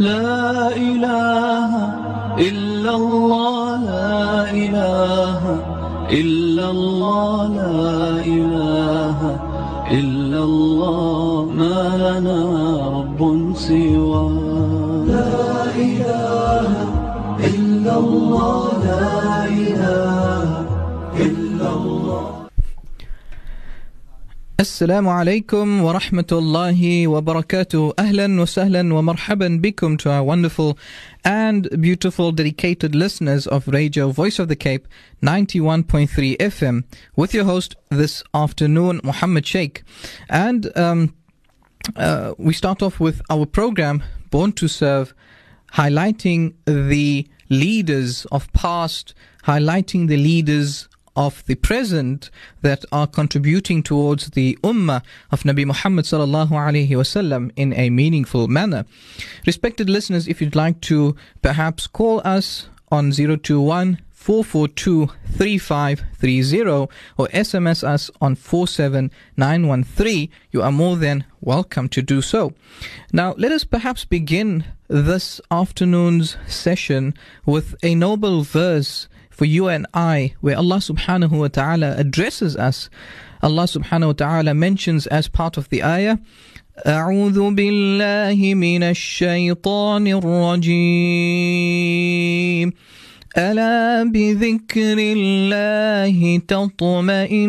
لا إله إلا الله لا إله إلا الله لا إله إلا الله ما لنا رب سوى لا إله إلا الله. السلام عليكم ورحمة الله وبركاته أهلا وسهلا ومرحبا بكم to our wonderful and beautiful dedicated listeners of Radio Voice of the Cape 91.3 FM with your host this afternoon Muhammad Sheikh and um, uh, we start off with our program Born to Serve highlighting the leaders of past highlighting the leaders of the present that are contributing towards the ummah of Nabi Muhammad sallallahu alaihi wasallam in a meaningful manner. Respected listeners, if you'd like to perhaps call us on 021 442 3530 or SMS us on 47913, you are more than welcome to do so. Now, let us perhaps begin this afternoon's session with a noble verse for you and I, where Allah subhanahu wa ta'ala addresses us. Allah subhanahu wa ta'ala mentions as part of the ayah, أعوذ بالله من الشيطان الرجيم ألا بذكر الله تطمئن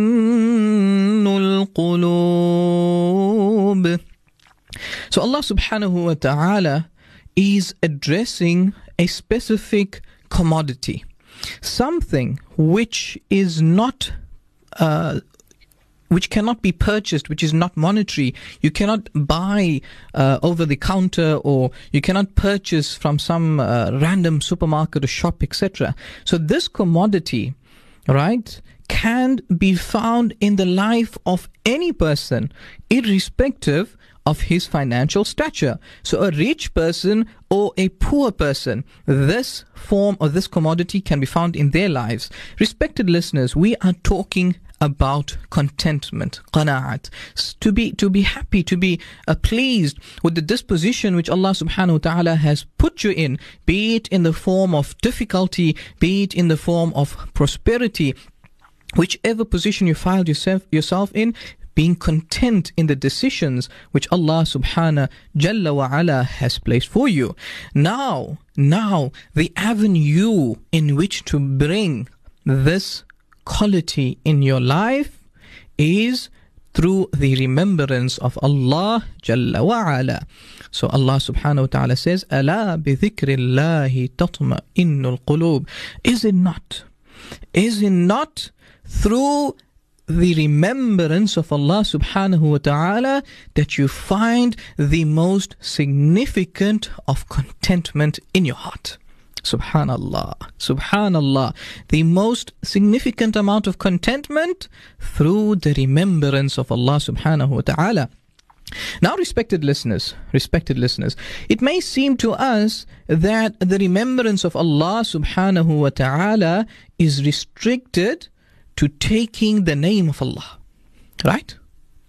القلوب So Allah subhanahu wa ta'ala is addressing a specific commodity something which is not uh, which cannot be purchased, which is not monetary. You cannot buy uh, over the counter or you cannot purchase from some uh, random supermarket or shop, etc. So this commodity, right, can be found in the life of any person, irrespective of his financial stature. So a rich person or a poor person, this form or this commodity can be found in their lives. Respected listeners, we are talking about contentment, qana'at, to be to be happy, to be uh, pleased with the disposition which Allah subhanahu wa ta'ala has put you in, be it in the form of difficulty, be it in the form of prosperity, whichever position you find yourself yourself in, being content in the decisions which Allah subhanahu jalla wa ala has placed for you. Now, now the avenue in which to bring this quality in your life is through the remembrance of Allah Jalla wa ala. So Allah subhanahu wa ta'ala says, Ala bi dhikrillahi tatma'innul qulub. Is it not? Is it not through the remembrance of Allah subhanahu wa ta'ala that you find the most significant of contentment in your heart. Subhanallah, Subhanallah, the most significant amount of contentment through the remembrance of Allah subhanahu wa ta'ala. Now, respected listeners, respected listeners, it may seem to us that the remembrance of Allah subhanahu wa ta'ala is restricted to taking the name of Allah. Right?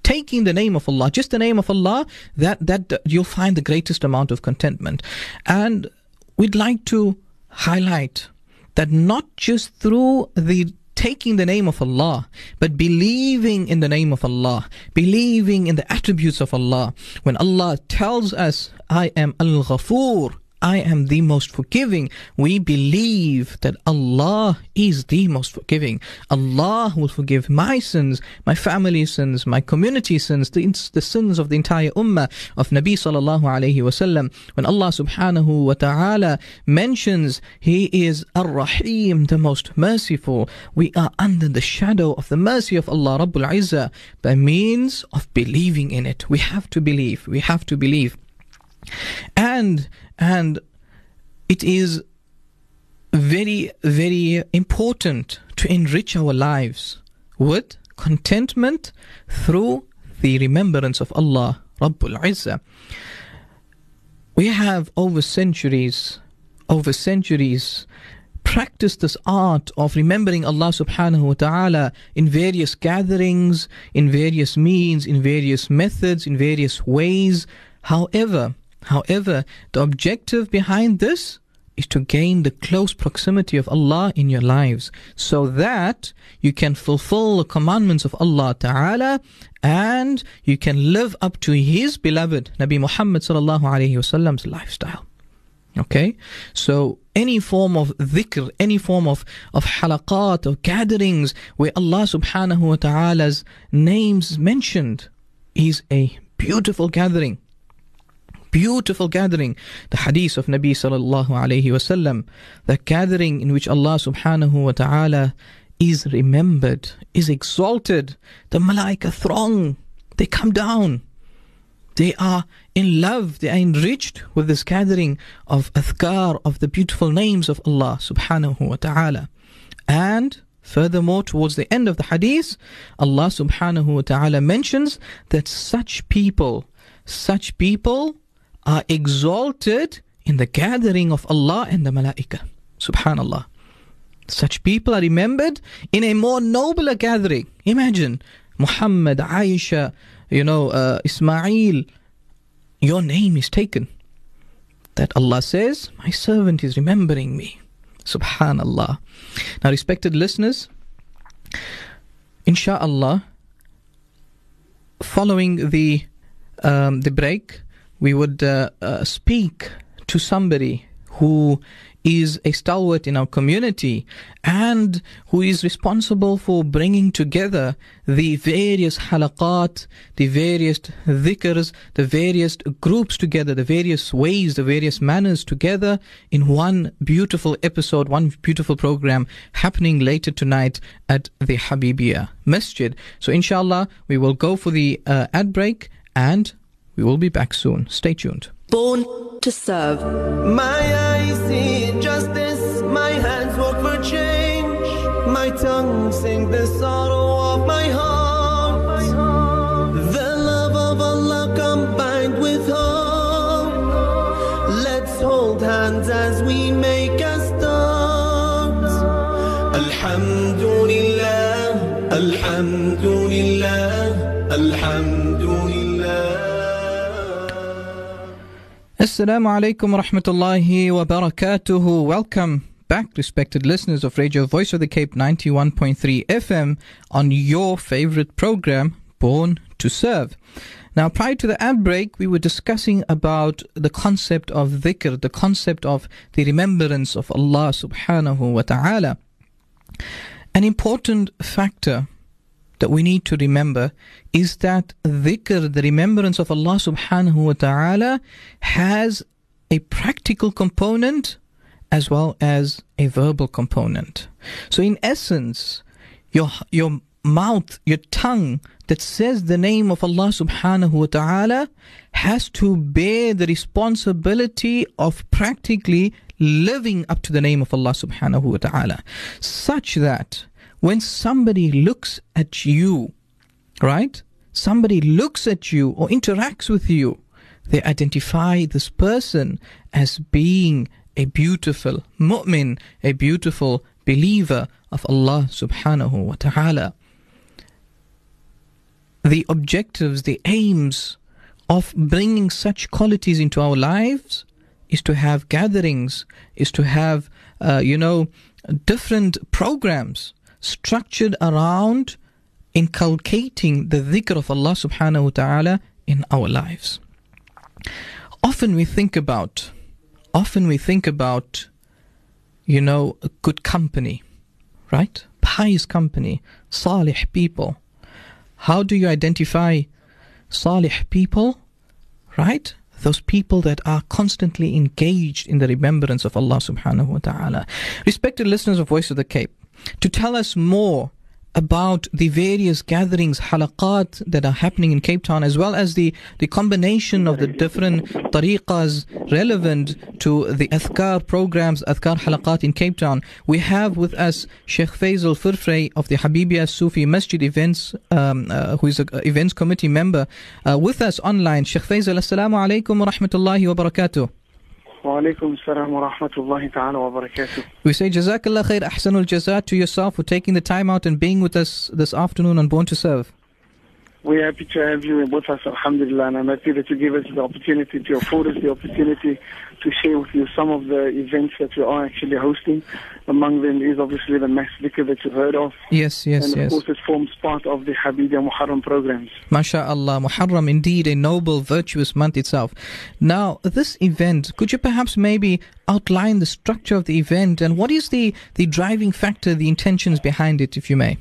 Taking the name of Allah, just the name of Allah, that, that you'll find the greatest amount of contentment. And we'd like to highlight that not just through the taking the name of Allah, but believing in the name of Allah, believing in the attributes of Allah. When Allah tells us, I am Al Ghafoor, I am the most forgiving. We believe that Allah is the most forgiving. Allah will forgive my sins, my family's sins, my community sins, the, the sins of the entire ummah of Nabi sallallahu alayhi wasallam. When Allah subhanahu wa ta'ala mentions He is Ar-Rahim, the most merciful, we are under the shadow of the mercy of Allah Rabbul Izzah by means of believing in it. We have to believe. We have to believe. And and it is very very important to enrich our lives with contentment through the remembrance of Allah Rabbul Izzah. We have over centuries, over centuries, practiced this art of remembering Allah subhanahu wa ta'ala in various gatherings, in various means, in various methods, in various ways. However, However, the objective behind this is to gain the close proximity of Allah in your lives so that you can fulfill the commandments of Allah Ta'ala and you can live up to His beloved Nabi Muhammad Sallallahu Alaihi Wasallam's lifestyle. Okay? So any form of dhikr, any form of, of halaqat or gatherings where Allah subhanahu wa ta'ala's names mentioned is a beautiful gathering. Beautiful gathering. The hadith of Nabi sallallahu alayhi wasallam, the gathering in which Allah subhanahu wa ta'ala is remembered, is exalted. The malaika throng, they come down they are in love, they are enriched with this gathering of athkar, of the beautiful names of Allah subhanahu wa ta'ala. And furthermore, towards the end of the hadith, Allah subhanahu wa ta'ala mentions that such people, such people are exalted in the gathering of Allah and the malaika. Subhanallah. Such people are remembered in a more nobler gathering. Imagine Muhammad, Aisha, you know, uh, Ismail, your name is taken. That Allah says, My servant is remembering me. Subhanallah. Now, respected listeners, insha'Allah, following the um, the break, we would uh, uh, speak to somebody who is a stalwart in our community and who is responsible for bringing together the various halaqat, the various dhikrs, the various groups together, the various ways, the various manners together in one beautiful episode, one beautiful program happening later tonight at the Habibia Masjid. So, inshallah, we will go for the uh, ad break and we will be back soon. Stay tuned. Born to serve. My eyes see justice, my hands work for change, my tongue sing the sorrow of my heart. The love of Allah combined with hope. Let's hold hands as we make a start. Alhamdulillah, Alhamdulillah, Alhamdulillah. Assalamu alaikum rahmatullahi wa barakatuhu. Welcome back, respected listeners of Radio Voice of the Cape 91.3 FM on your favorite program, Born to Serve. Now, prior to the ad break, we were discussing about the concept of dhikr, the concept of the remembrance of Allah subhanahu wa ta'ala. An important factor that we need to remember is that dhikr, the remembrance of Allah subhanahu wa ta'ala, has a practical component as well as a verbal component. So, in essence, your, your mouth, your tongue that says the name of Allah subhanahu wa ta'ala has to bear the responsibility of practically living up to the name of Allah subhanahu wa ta'ala, such that when somebody looks at you, right? Somebody looks at you or interacts with you, they identify this person as being a beautiful mu'min, a beautiful believer of Allah subhanahu wa ta'ala. The objectives, the aims of bringing such qualities into our lives is to have gatherings, is to have, uh, you know, different programs structured around inculcating the dhikr of Allah subhanahu wa ta'ala in our lives. Often we think about, often we think about, you know, a good company, right? Pious company, salih people. How do you identify salih people, right? Those people that are constantly engaged in the remembrance of Allah subhanahu wa ta'ala. Respected listeners of Voice of the Cape, to tell us more about the various gatherings, halaqat that are happening in Cape Town, as well as the, the combination of the different tariqas relevant to the Athkar programs, Athkar halaqat in Cape Town. We have with us Sheikh Faizel Firfrey of the Habibia Sufi Masjid events, um, uh, who is an events committee member, uh, with us online. Sheikh Faizel, Assalamu alaikum wa rahmatullahi wa barakatuh. وعليكم السلام ورحمة الله تعالى وبركاته We say Jazakallah khair, ahsanul jazat to yourself for taking the time out and being with us this afternoon on Born to Serve. We're happy to have you with us, Alhamdulillah, and I'm happy that you give us the opportunity to afford us the opportunity to share with you some of the events that we are actually hosting. Among them is obviously the Mass that you've heard of. Yes, yes, and of course it forms part of the Habibia Muharram programs. MashaAllah, Muharram, indeed a noble, virtuous month itself. Now, this event, could you perhaps maybe outline the structure of the event and what is the, the driving factor, the intentions behind it, if you may?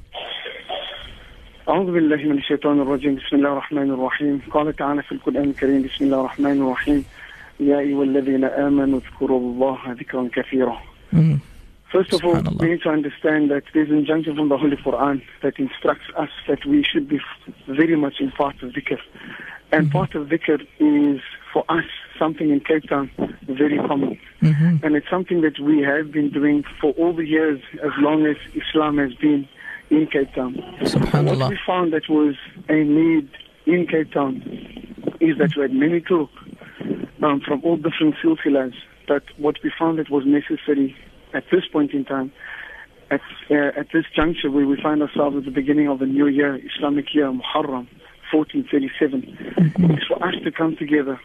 أعوذ بالله من الشيطان الرجيم بسم الله الرحمن الرحيم قال تعالى في القرآن الكريم بسم الله الرحمن الرحيم يا أيها الذين آمنوا اذكروا الله ذكرا كثيرا Mm. First of all, Subhanallah. we need to understand that there's an injunction from the Holy Quran that instructs us that we should be f- very much in part of dhikr. And part of dhikr is, for us, something in Cape Town very common. Mhm. And it's something that we have been doing for all the years as long as Islam has been in Cape Town. What we found that was a need in Cape Town is that we had many turuq um, from all different silsilas. But what we found that was necessary at this point in time, at, uh, at this juncture where we find ourselves at the beginning of the new year, Islamic year, Muharram, 1437, is for us to come together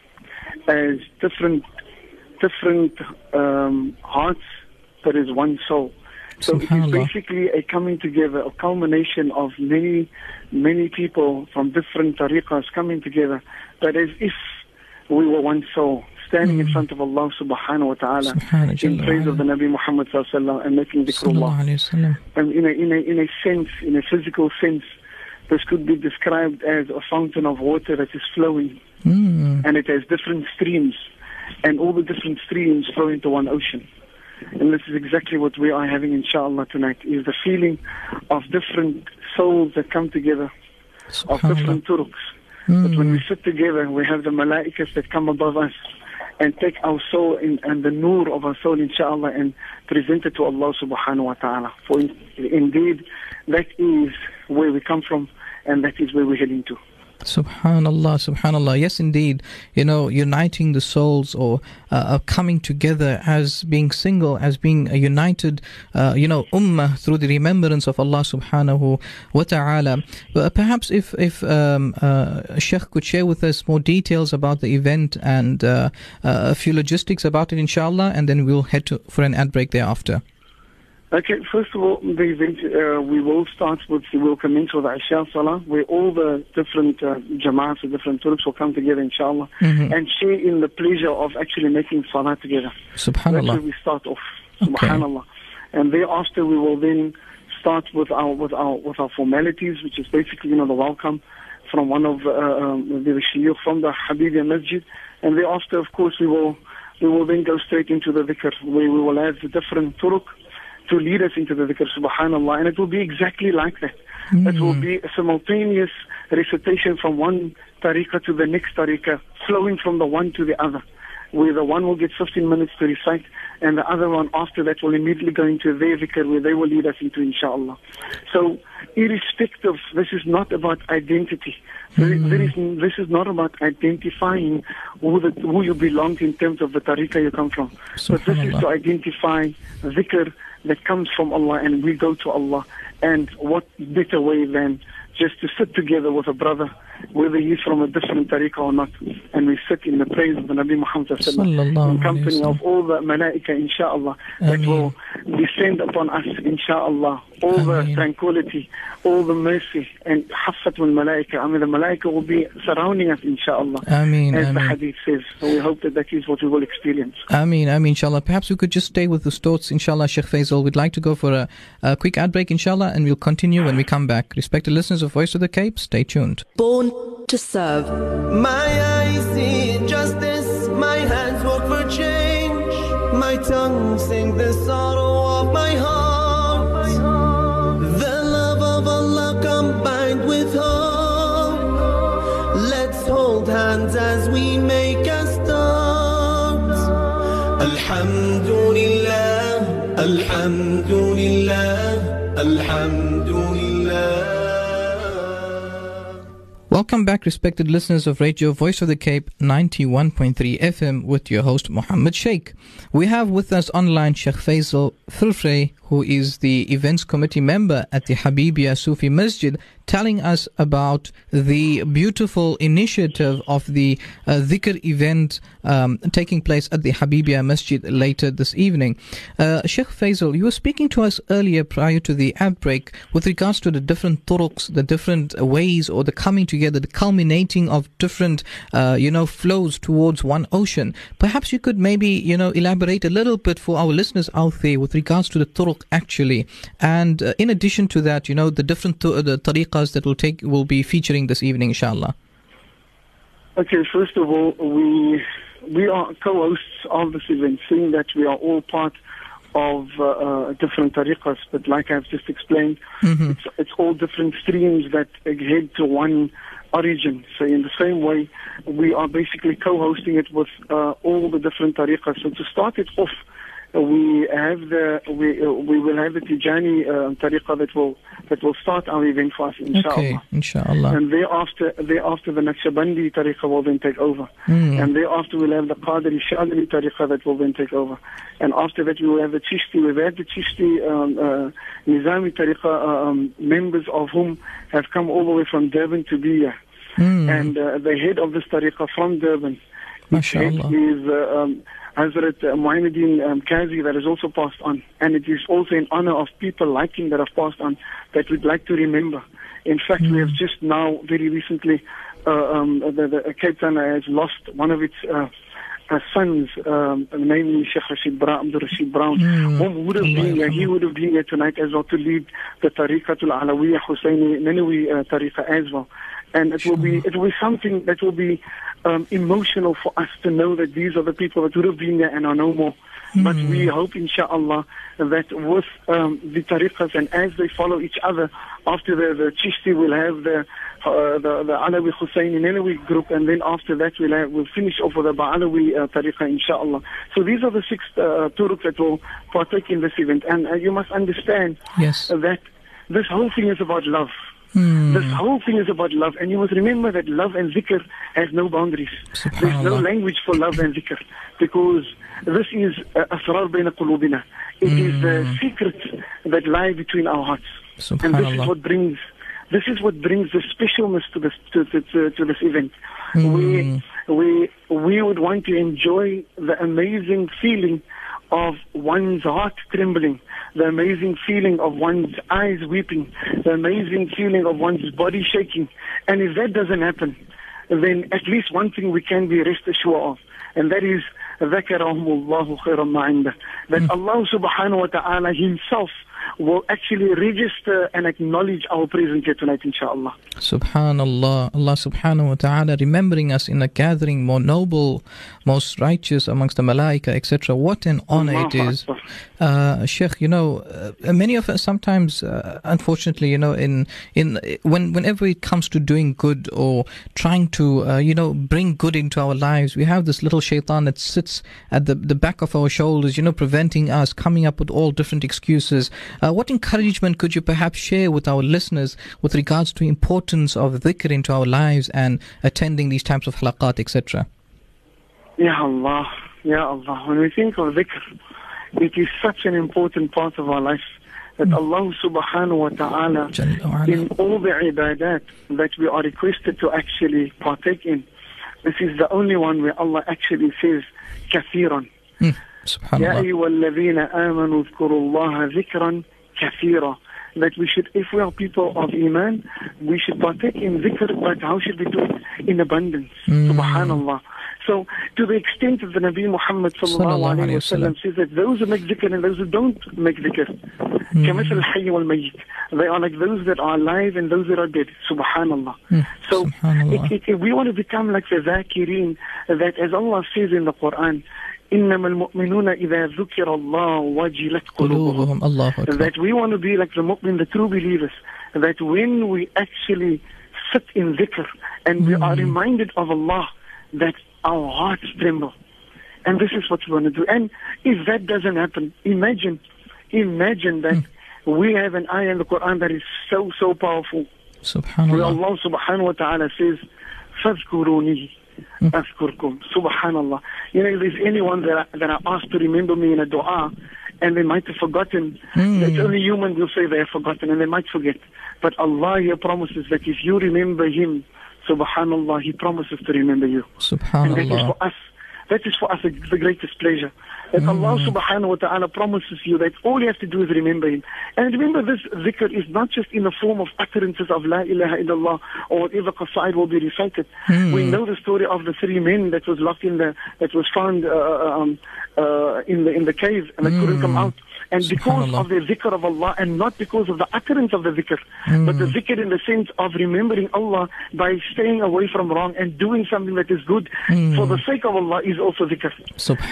as different, different um, hearts, but as one soul. So it is basically a coming together, a culmination of many, many people from different tariqas coming together, but as if we were one soul, standing in front of Allah subhanahu wa ta'ala in praise of the. Nabi Muhammad sallallahu alaihi wasallam and making dhikrullah. And in a, in, a, in a sense, in a physical sense, this could be described as a fountain of water that is flowing Mm. and it has different streams, and all the different streams flow into one ocean. And this is exactly what we are having, inshallah, tonight, is the feeling of different souls that come together, of different turuqs. But when Mm. we sit together, we have the malaikas that come above us and take our soul in, and the nur of our soul, inshallah, and present it to Allah subhanahu wa ta'ala. For in, indeed, that is where we come from, and that is where we're heading to. Subhanallah, subhanallah. Yes, indeed. You know, uniting the souls or uh, uh, coming together as being single, as being a united, uh, you know, ummah through the remembrance of Allah subhanahu wa ta'ala. But perhaps if, if um, uh, Sheikh could share with us more details about the event and uh, uh, a few logistics about it, inshallah, and then we'll head to, for an ad break thereafter. Okay, first of all, the event, uh, we will start with, we'll commence with the Isha Salah, where all the different uh, Jamaats, the different turuq will come together, inshallah, Mhm. and share in the pleasure of actually making Salah together. That's Subhanallah. we start off, Okay. subhanallah. And thereafter we will then start with our, with our, with our formalities, which is basically, you know, the welcome from one of uh, um, the shuyukh from the Habibia Masjid. And thereafter, of course, we will, we will then go straight into the dhikr, where we will have the different turuq to lead us into the dhikr, subhanallah. And it will be exactly like that. It will hmm. be a simultaneous recitation from one tariqah to the next tariqah, flowing from the one to the other. Where the one will get 15 minutes to recite, and the other one after that will immediately go into their dhikr, where they will lead us into inshallah. So, irrespective, this is not about identity. There- hmm. there is, this is not about identifying who, the, who you belong in terms of the tariqah you come from. But this is to identify dhikr that comes from Allah and we go to Allah. And what better way than just to sit together with a brother, whether he's from a different tariqah or not, and we sit in the praise of the Nabi Muhammad in company of all the malaika, inshallah, that will descend upon us, inshallah. All the tranquility, all the mercy, and haffatul malaika. I mean, the malaika will be surrounding us, inshallah, Ameen, as the hadith says. So we hope that that is what we will experience. Ameen, Ameen, inshallah. Perhaps we could just stay with the thoughts, inshallah, Sheikh Faizel. We'd like to go for a, a quick ad break, inshallah, and we'll continue when we come back. Respected listeners of Voice of the Cape, stay tuned. Born to serve. My eyes see justice, my hands work for change, my tongue sing the sorrow of my heart. The love of Allah combined with hope. Let's hold hands as we make a start. Alhamdulillah, Alhamdulillah, Alhamdulillah. Welcome back, respected listeners of Radio Voice of the Cape 91.3 FM with your host Mohammed Sheikh. We have with us online Sheikh Faizel Firfrey, who is the events committee member at the Habibia Sufi Masjid, telling us about the beautiful initiative of the uh, dhikr event um, taking place at the Habibia Masjid later this evening. Uh, Sheikh Faizel, you were speaking to us earlier prior to the ad break with regards to the different turuqs, the different ways or the coming together, the culminating of different, uh, you know, flows towards one ocean. Perhaps you could maybe, you know, elaborate a little bit for our listeners out there with regards to the turuq actually. And uh, in addition to that, you know, the different tu- the that will take will be featuring this evening, inshallah. Okay, first of all, we we are co-hosts of this event, seeing that we are all part of uh, uh, different tariqas, but like I've just explained, Mhm. it's, it's all different streams that head to one origin. So in the same way, we are basically co-hosting it with uh, all the different tariqas. So to start it off, we have the we uh, we will have the Tijani uh, tariqa that will that will start our event for us, inshallah. Okay, inshallah. And thereafter, thereafter the Naqshbandi tariqa will then take over. Mm. And thereafter we'll have the Qadri Shadri tariqa that will then take over. And after that we will have the Chishti. We've had the Chishti um, uh, Nizami tariqa uh, um, members of whom have come all the way from Durban to be here. Mm. And uh, the head of this tariqa from Durban its head is uh, um, Hazrat uh, Muhammadin um, Kazi that has also passed on. And it is also in honor of people like him that have passed on that we'd like to remember. In fact, we have just now, very recently, uh, um, the, the Cape Town has lost one of its uh, uh, sons, um, namely Sheikh Rashid Brown, Abdul Rashid Brown, Mm. whom would have been here. He would have been here tonight as well to lead the Tariqatul Alawiyya Husseini Nanawi uh, Tariqa as well. And it will be it will be something that will be um, emotional for us to know that these are the people that would have been there and are no more. But we hope, inshallah, that with um, the tariqas and as they follow each other, after the, the Chishti will have the uh, the, the Alawi Husseini Nanawi group, and then after that we'll, have, we'll finish off with the Ba'alawi uh, tariqa, inshallah. So these are the six uh, turuq that will partake in this event. And uh, you must understand Yes. that this whole thing is about love. Mm. This whole thing is about love, and you must remember that love and zikr has no boundaries. There's no language for love and zikr because this is uh, asrar bayna qulubina. It is the secrets that lie between our hearts, and this is what brings this is what brings the specialness to this to, to, to, to this event. We we we would want to enjoy the amazing feeling of one's heart trembling, the amazing feeling of one's eyes weeping, the amazing feeling of one's body shaking. And if that doesn't happen, then at least one thing we can be rest assured of, and that is ذكرهم الله خيرا ما عنده. That Allah subhanahu wa ta'ala himself will actually register and acknowledge our presence here tonight, inshallah. Subhanallah, Allah subhanahu wa ta'ala remembering us in a gathering more noble, most righteous amongst the malaika, etc. What an honor it Allahu Uh, Sheikh, you know, uh, many of us sometimes, uh, unfortunately, you know, in in when whenever it comes to doing good or trying to, uh, you know, bring good into our lives, we have this little shaitan that sits at the the back of our shoulders, you know, preventing us, coming up with all different excuses. Uh, what encouragement could you perhaps share with our listeners with regards to importance of dhikr into our lives and attending these types of halaqat, etc.? Ya Allah, Ya Allah. When we think of dhikr, it is such an important part of our life that hmm. Allah subhanahu wa ta'ala in all the ibadat that we are requested to actually partake in, this is the only one where Allah actually says kathiran. Mm. Hmm. يا Subhanallah. أيها الذين آمنوا اذكروا الله ذكرا كثيرا that we should, if we are people of Iman, we should partake in dhikr, but how should we do it? In abundance. Mm. Subhanallah. So, to the extent that the Nabi Muhammad sallallahu Sallallahu alayhi alayhi wa sallam says that those who make dhikr and those who don't make dhikr, كمثل الحي والميت. They are like those that are alive and those that are dead. Subhanallah. Mm. So, Subhanallah. it, it, we want to become like the zakirin, that as Allah says in the Quran, إنما المؤمنون إذا ذكر الله وجلت قلوبهم قلوبهم الله أكبر. that we want to be like the mu'min, the true believers, that when we actually sit in dhikr and we are reminded of Allah, that our hearts tremble. And this is what we want to do. And if that doesn't happen, imagine, imagine that we have an ayah in the Quran that is so, so powerful. Where Subhanallah. Allah subhanahu wa ta'ala says, فَاذْكُرُونِي Mm-hmm. Askurkum. Subhanallah. You know, if there's anyone that I, that I asked to remember me in a dua, and they might have forgotten. Mm. It's only humans will say they have forgotten, and they might forget. But Allah here promises that if you remember Him, Subhanallah, He promises to remember you. Subhanallah. And for us that is for us the the greatest pleasure. That Allah subhanahu wa ta'ala promises you that all you have to do is remember Him. And remember this zikr is not just in the form of utterances of La ilaha illallah or whatever qasaid will be recited. We know the story of the three men that was locked in the, that was found uh, um, uh, in the in the cave and they couldn't come out. And because of the zikr of Allah and not because of the utterance of the zikr, but the hmm. zikr in the sense of remembering Allah by staying away from wrong and doing something that is good hmm. for the sake of Allah is also zikr.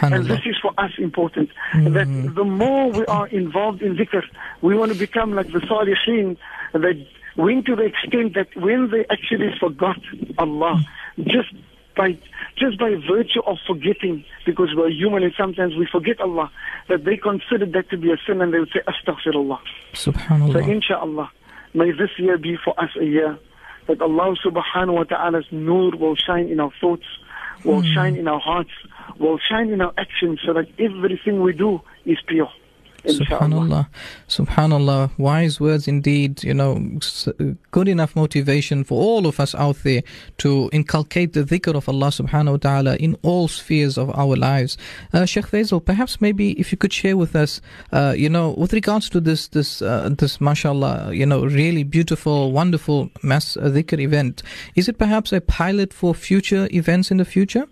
And this is for us important. That hmm. the more we are involved in dhikr, we want to become like the Salihin that went to the extent that when they actually forgot Allah, just by just by virtue of forgetting, because we're human and sometimes we forget Allah, that they considered that to be a sin and they would say Astaghfirullah. Subhanallah. So inshallah, may this year be for us a year that Allah subhanahu wa ta'ala's nur will shine in our thoughts, will hmm. shine in our hearts, will shine in our actions so that everything we do is pure. Subhanallah. Subhanallah. Wise words indeed. You know, good enough motivation for all of us out there to inculcate the dhikr of Allah subhanahu wa ta'ala in all spheres of our lives. Uh, Sheikh Faizel, perhaps maybe if you could share with us, uh, you know, with regards to this, this, uh, this, mashallah, you know, really beautiful, wonderful mass uh, dhikr event, is it perhaps a pilot for future events in the future?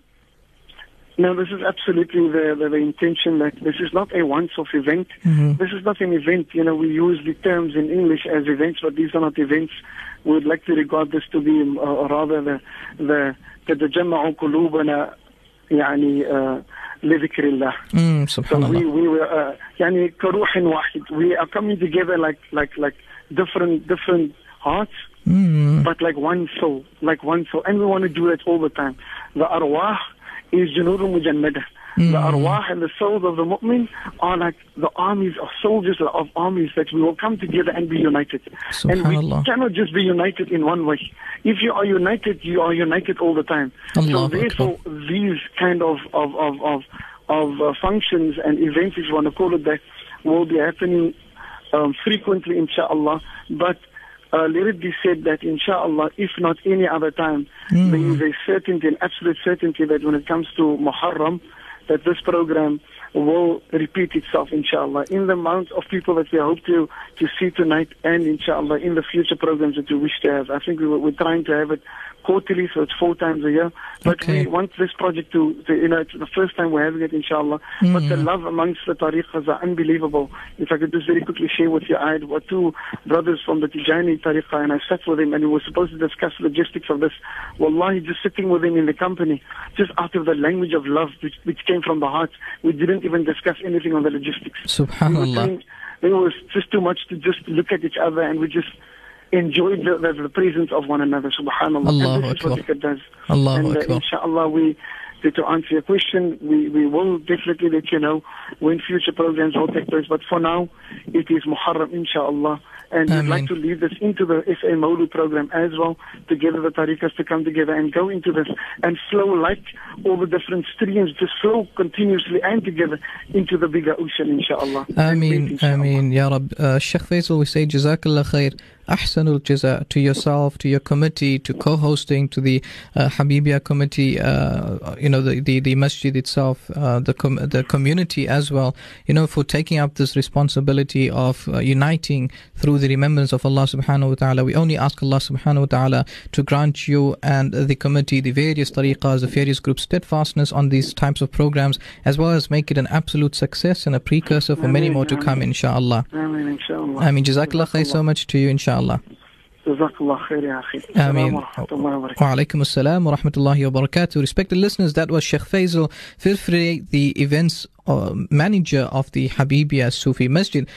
No, this is absolutely the, the, the intention that this is not a once-off event. This is not an event. You know, we use the terms in English as events, but these are not events. We would like to regard this to be uh, rather the the تتجمع قلوبنا يعني uh, لذكر الله. Mm, So we subhanallah. we were uh, يعني كروح واحد. We are coming together like like like different different hearts, Mm, but like one soul, like one soul, and we want to do that all the time. The arwah is Junud al-Mujannada. Mm. The arwah and the souls of the mu'min are like the armies of soldiers of armies that we will come together and be united. And we cannot just be united in one way. If you are united, you are united all the time. Allah so therefore, these kind of, of, of, of, of uh, functions and events, if you want to call it that, will be happening um, frequently, inshallah. But uh, let it be said that, inshallah, if not any other time, there is a certainty, an absolute certainty that when it comes to Muharram, that this program will repeat itself, inshallah, in the amount of people that we hope to, to see tonight and, inshallah, in the future programs that we wish to have. I think we, we're trying to have it quarterly, so it's four times a year. But Okay. we want this project to, to, you know, it's the first time we're having it, inshallah. But the mm. love amongst the tariqas are unbelievable. If I could just very quickly share with you, I had two brothers from the Tijani tariqa, and I sat with him, and we were supposed to discuss logistics of this. Wallahi, just sitting with him in the company, just out of the language of love, which, which came from the heart, we didn't even discuss anything on the logistics. We were Subhanallah. saying it was just too much to just look at each other, and we just enjoyed the, the, the presence of one another. Subhanallah. Allahu and this is what Akbar. does. Allahu and uh, Akbar. inshallah, we to, answer your question, we, we will definitely let you know when future programs will take place. But for now, it is Muharram, inshallah. And we'd like to lead this into the SA Mawlud program as well, together the tariqas to come together and go into this and flow like all the different streams, just flow continuously and together into the bigger ocean, inshallah. Ameen, inshallah. Ameen, Ya Rab. Uh, Sheikh Faizel, we say Jazakallah khair. Ahsanul Jaza to yourself, to your committee, to co-hosting, to the uh, Habibia committee, uh, you know, the, the, the masjid itself, uh, the com- the community as well, you know, for taking up this responsibility of uh, uniting through the remembrance of Allah subhanahu wa ta'ala. We only ask Allah subhanahu wa ta'ala to grant you and the committee, the various tariqas, the various groups, steadfastness on these types of programs, as well as make it an absolute success and a precursor for many more to come, inshallah. I mean, Jazakallah khair so much to you, inshallah. شاء الله جزاك الله خير يا أخي آمين وعليكم السلام ورحمة الله وبركاته Respected listeners, that was Sheikh Faizel. Feel free, the events uh, manager of the Habibia Sufi Masjid.